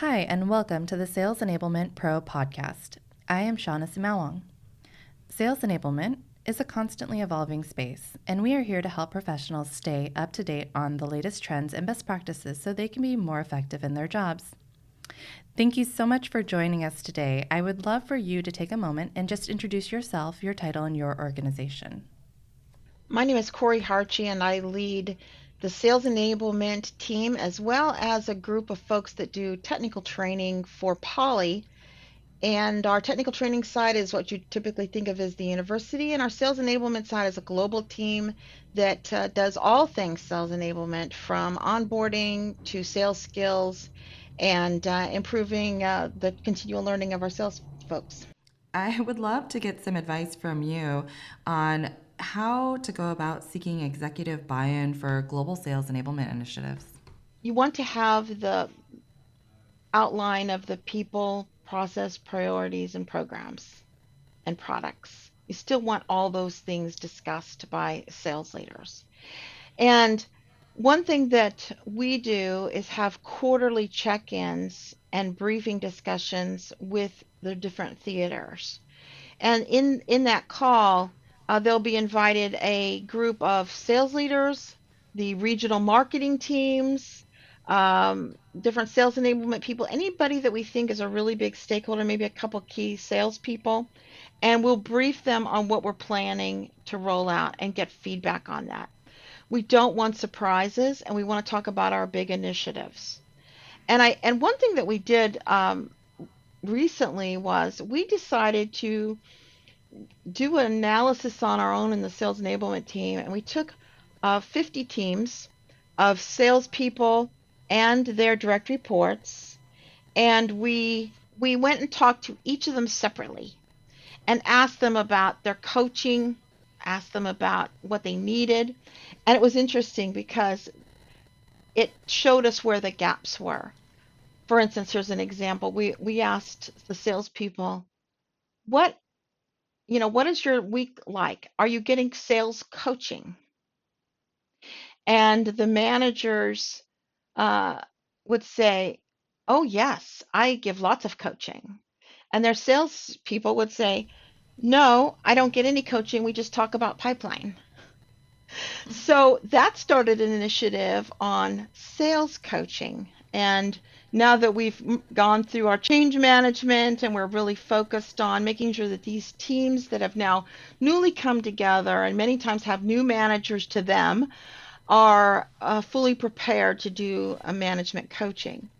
Hi, and welcome to the Sales Enablement Pro podcast. I am Shawnna Sumaoang. Sales enablement is a constantly evolving space, and we are here to help professionals stay up to date on the latest trends and best practices so they can be more effective in their jobs. Thank you so much for joining us today. I would love for you to take a moment and just introduce yourself, your title, and your organization. My name is Corey Harchie, and I lead the sales enablement team, as well as a group of folks that do technical training for Poly. And our technical training side is what you typically think of as the university, and our sales enablement side is a global team that uh, does all things sales enablement from onboarding to sales skills and uh, improving uh, the continual learning of our sales folks. I would love to get some advice from you on how to go about seeking executive buy in for global sales enablement initiatives. You want to have the outline of the people, process, priorities, and programs and products. You still want all those things discussed by sales leaders. And one thing that we do is have quarterly check ins and briefing discussions with the different theaters. And in, in that call, uh, they'll be invited a group of sales leaders, the regional marketing teams, um, different sales enablement people, anybody that we think is a really big stakeholder, maybe a couple key salespeople, and we'll brief them on what we're planning to roll out and get feedback on that. We don't want surprises, and we want to talk about our big initiatives. And I and one thing that we did um, recently was we decided to do an analysis on our own in the sales enablement team, and we took uh, 50 teams of salespeople and their direct reports, and we we went and talked to each of them separately, and asked them about their coaching, asked them about what they needed, and it was interesting because it showed us where the gaps were. For instance, here's an example. We we asked the salespeople, what you know, what is your week like? Are you getting sales coaching? And the managers uh, would say, Oh, yes, I give lots of coaching. And their sales people would say, No, I don't get any coaching. We just talk about pipeline. So that started an initiative on sales coaching. And now that we've gone through our change management and we're really focused on making sure that these teams that have now newly come together and many times have new managers to them are uh, fully prepared to do a management coaching.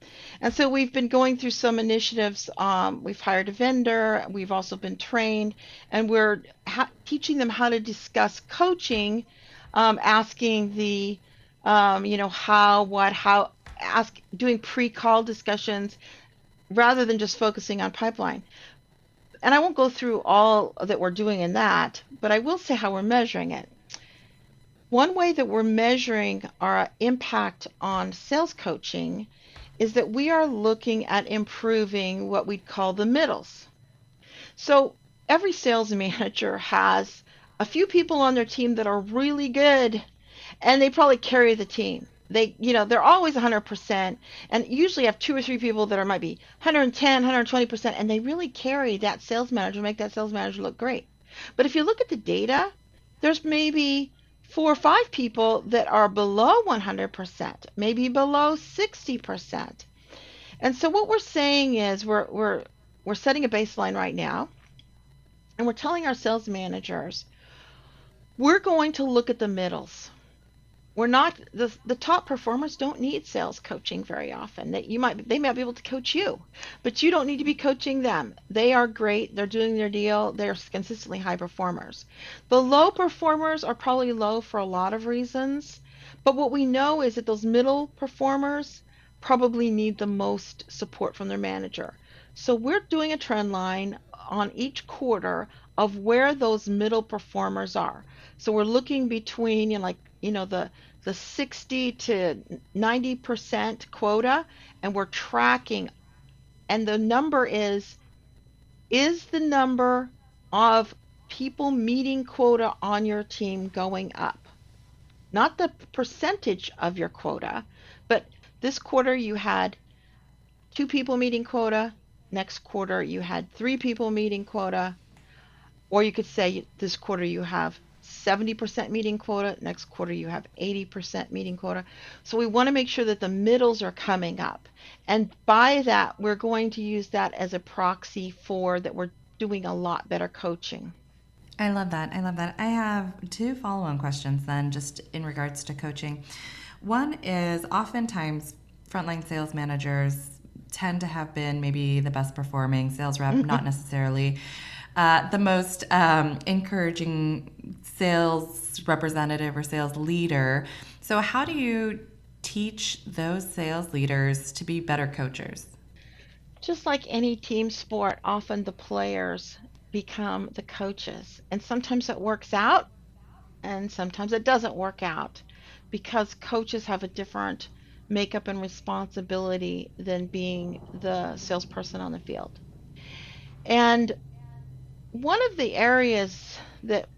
And so we've been going through some initiatives. Um, we've hired a vendor, we've also been trained, and we're ha- teaching them how to discuss coaching, um, asking the um, you know how, what, how, ask doing pre-call discussions rather than just focusing on pipeline. And I won't go through all that we're doing in that, but I will say how we're measuring it. One way that we're measuring our impact on sales coaching is that we are looking at improving what we'd call the middles. So every sales manager has a few people on their team that are really good and they probably carry the team they you know they're always 100% and usually have two or three people that are might be 110 120% and they really carry that sales manager make that sales manager look great. But if you look at the data there's maybe four or five people that are below 100% maybe below 60% and so what we're saying is we're we're we're setting a baseline right now and we're telling our sales managers we're going to look at the middles we're not the the top performers don't need sales coaching very often. That you might they might be able to coach you but you don't need to be coaching them. They are great. They're doing their deal. They're consistently high performers. The low performers are probably low for a lot of reasons but what we know is that those middle performers probably need the most support from their manager. So we're doing a trend line on each quarter of where those middle performers are so we're looking between you know like you know the the 60 to 90% quota and we're tracking and the number is is the number of people meeting quota on your team going up not the percentage of your quota but this quarter you had two people meeting quota. Next quarter, you had three people meeting quota. Or you could say this quarter you have 70% meeting quota. Next quarter, you have 80% meeting quota. So we want to make sure that the middles are coming up. And by that, we're going to use that as a proxy for that we're doing a lot better coaching. I love that. I love that. I have two follow on questions then, just in regards to coaching. One is oftentimes frontline sales managers tend to have been maybe the best performing sales rep, mm-hmm. not necessarily uh, the most um, encouraging sales representative or sales leader. So, how do you teach those sales leaders to be better coaches? Just like any team sport, often the players become the coaches. And sometimes it works out, and sometimes it doesn't work out because coaches have a different makeup and responsibility than being the salesperson on the field. And one of the areas that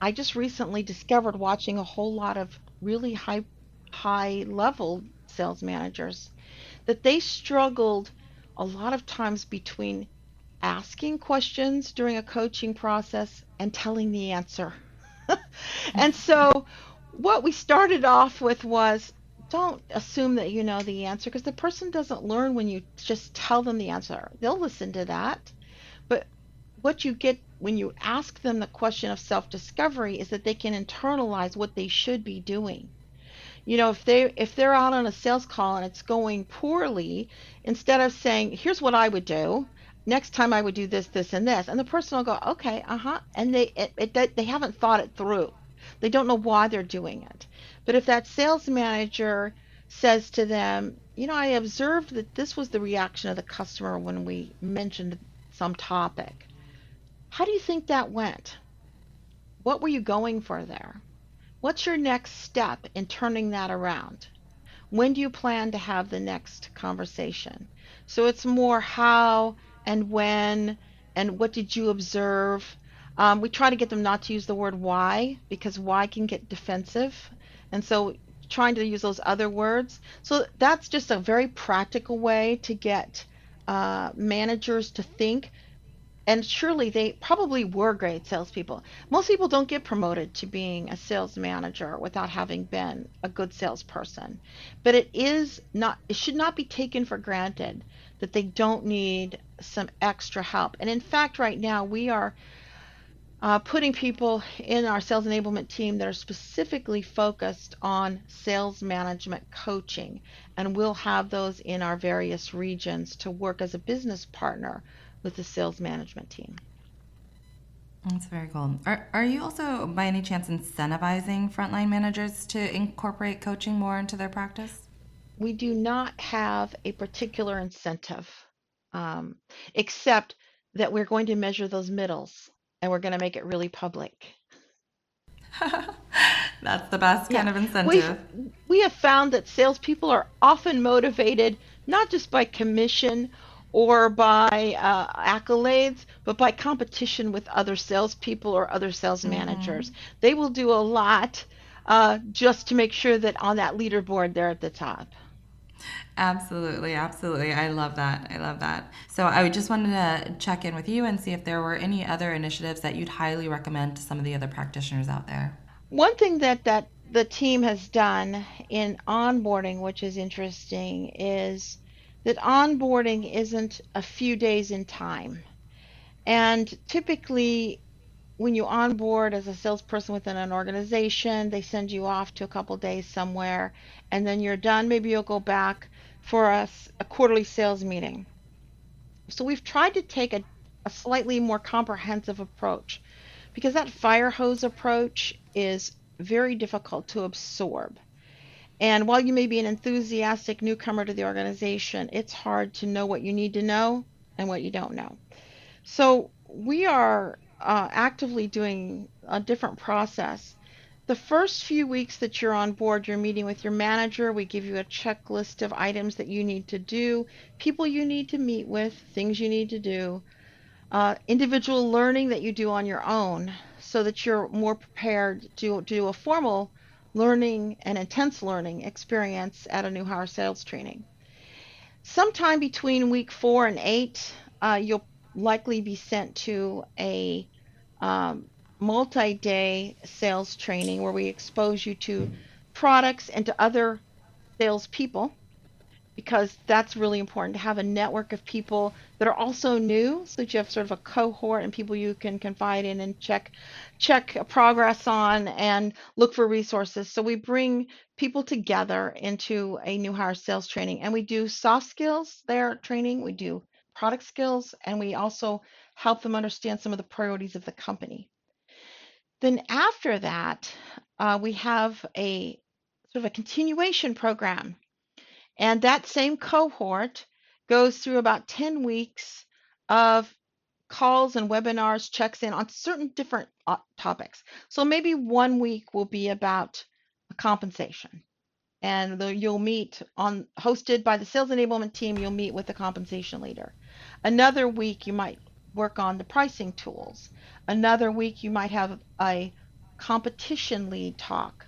I just recently discovered watching a whole lot of really high high level sales managers that they struggled a lot of times between asking questions during a coaching process and telling the answer. and so what we started off with was don't assume that you know the answer because the person doesn't learn when you just tell them the answer. They'll listen to that. But what you get when you ask them the question of self discovery is that they can internalize what they should be doing. You know, if they if they're out on a sales call and it's going poorly, instead of saying, "Here's what I would do," next time I would do this, this, and this, and the person will go, "Okay, uh huh," and they it, it, they haven't thought it through. They don't know why they're doing it. But if that sales manager says to them, you know, I observed that this was the reaction of the customer when we mentioned some topic. How do you think that went? What were you going for there? What's your next step in turning that around? When do you plan to have the next conversation? So it's more how and when and what did you observe. Um, we try to get them not to use the word why because why can get defensive. And so trying to use those other words. So that's just a very practical way to get uh, managers to think and surely they probably were great salespeople. Most people don't get promoted to being a sales manager without having been a good salesperson. But it is not, it should not be taken for granted that they don't need some extra help. And in fact, right now we are uh, putting people in our sales enablement team that are specifically focused on sales management coaching. And we'll have those in our various regions to work as a business partner with the sales management team. That's very cool. Are, are you also, by any chance, incentivizing frontline managers to incorporate coaching more into their practice? We do not have a particular incentive, um, except that we're going to measure those middles and we're going to make it really public. That's the best kind yeah. of incentive. we we have found that salespeople are often motivated not just by commission or by uh, accolades, but by competition with other salespeople or other sales mm-hmm. managers. They will do a lot uh, just to make sure that on that leaderboard they're at the top. Absolutely, absolutely. I love that. I love that. So I just wanted to check in with you and see if there were any other initiatives that you'd highly recommend to some of the other practitioners out there. One thing that that the team has done in onboarding, which is interesting, is that onboarding isn't a few days in time. And typically, when you onboard as a salesperson within an organization, they send you off to a couple days somewhere, and then you're done. Maybe you'll go back for a, a quarterly sales meeting. So we've tried to take a, a slightly more comprehensive approach because that fire hose approach is very difficult to absorb. And while you may be an enthusiastic newcomer to the organization, it's hard to know what you need to know and what you don't know. So we are uh, actively doing a different process. The first few weeks that you're on board, you're meeting with your manager. We give you a checklist of items that you need to do, people you need to meet with, things you need to do, uh, individual learning that you do on your own so that you're more prepared to, to do a formal learning and intense learning experience at a new hire sales training. sometime between week four and eight, uh, you'll likely be sent to a um, multi day sales training where we expose you to products and to other salespeople because that's really important to have a network of people that are also new. So that you have sort of a cohort and people you can confide in and check check progress on and look for resources. So we bring people together into a new hire sales training. And we do soft skills there training. We do product skills and we also help them understand some of the priorities of the company. Then after that uh, we have a sort of a continuation program and that same cohort goes through about 10 weeks of calls and webinars, checks in on certain different uh, topics. So maybe one week will be about compensation. And you'll meet on hosted by the sales enablement team, you'll meet with the compensation leader. Another week you might work on the pricing tools. Another week you might have a competition lead talk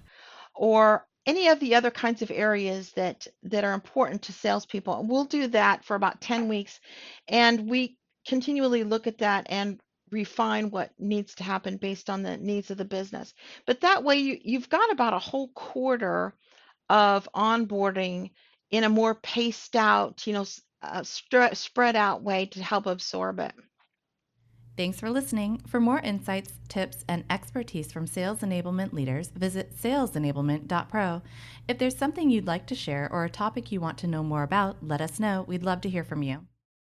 or any of the other kinds of areas that that are important to salespeople. We'll do that for about 10 weeks, and we continually look at that and refine what needs to happen based on the needs of the business. But that way, you, you've got about a whole quarter of onboarding in a more paced out, you know, uh, spread out way to help absorb it. Thanks for listening. For more insights, tips, and expertise from sales enablement leaders, visit salesenablement.pro. If there's something you'd like to share or a topic you want to know more about, let us know. We'd love to hear from you.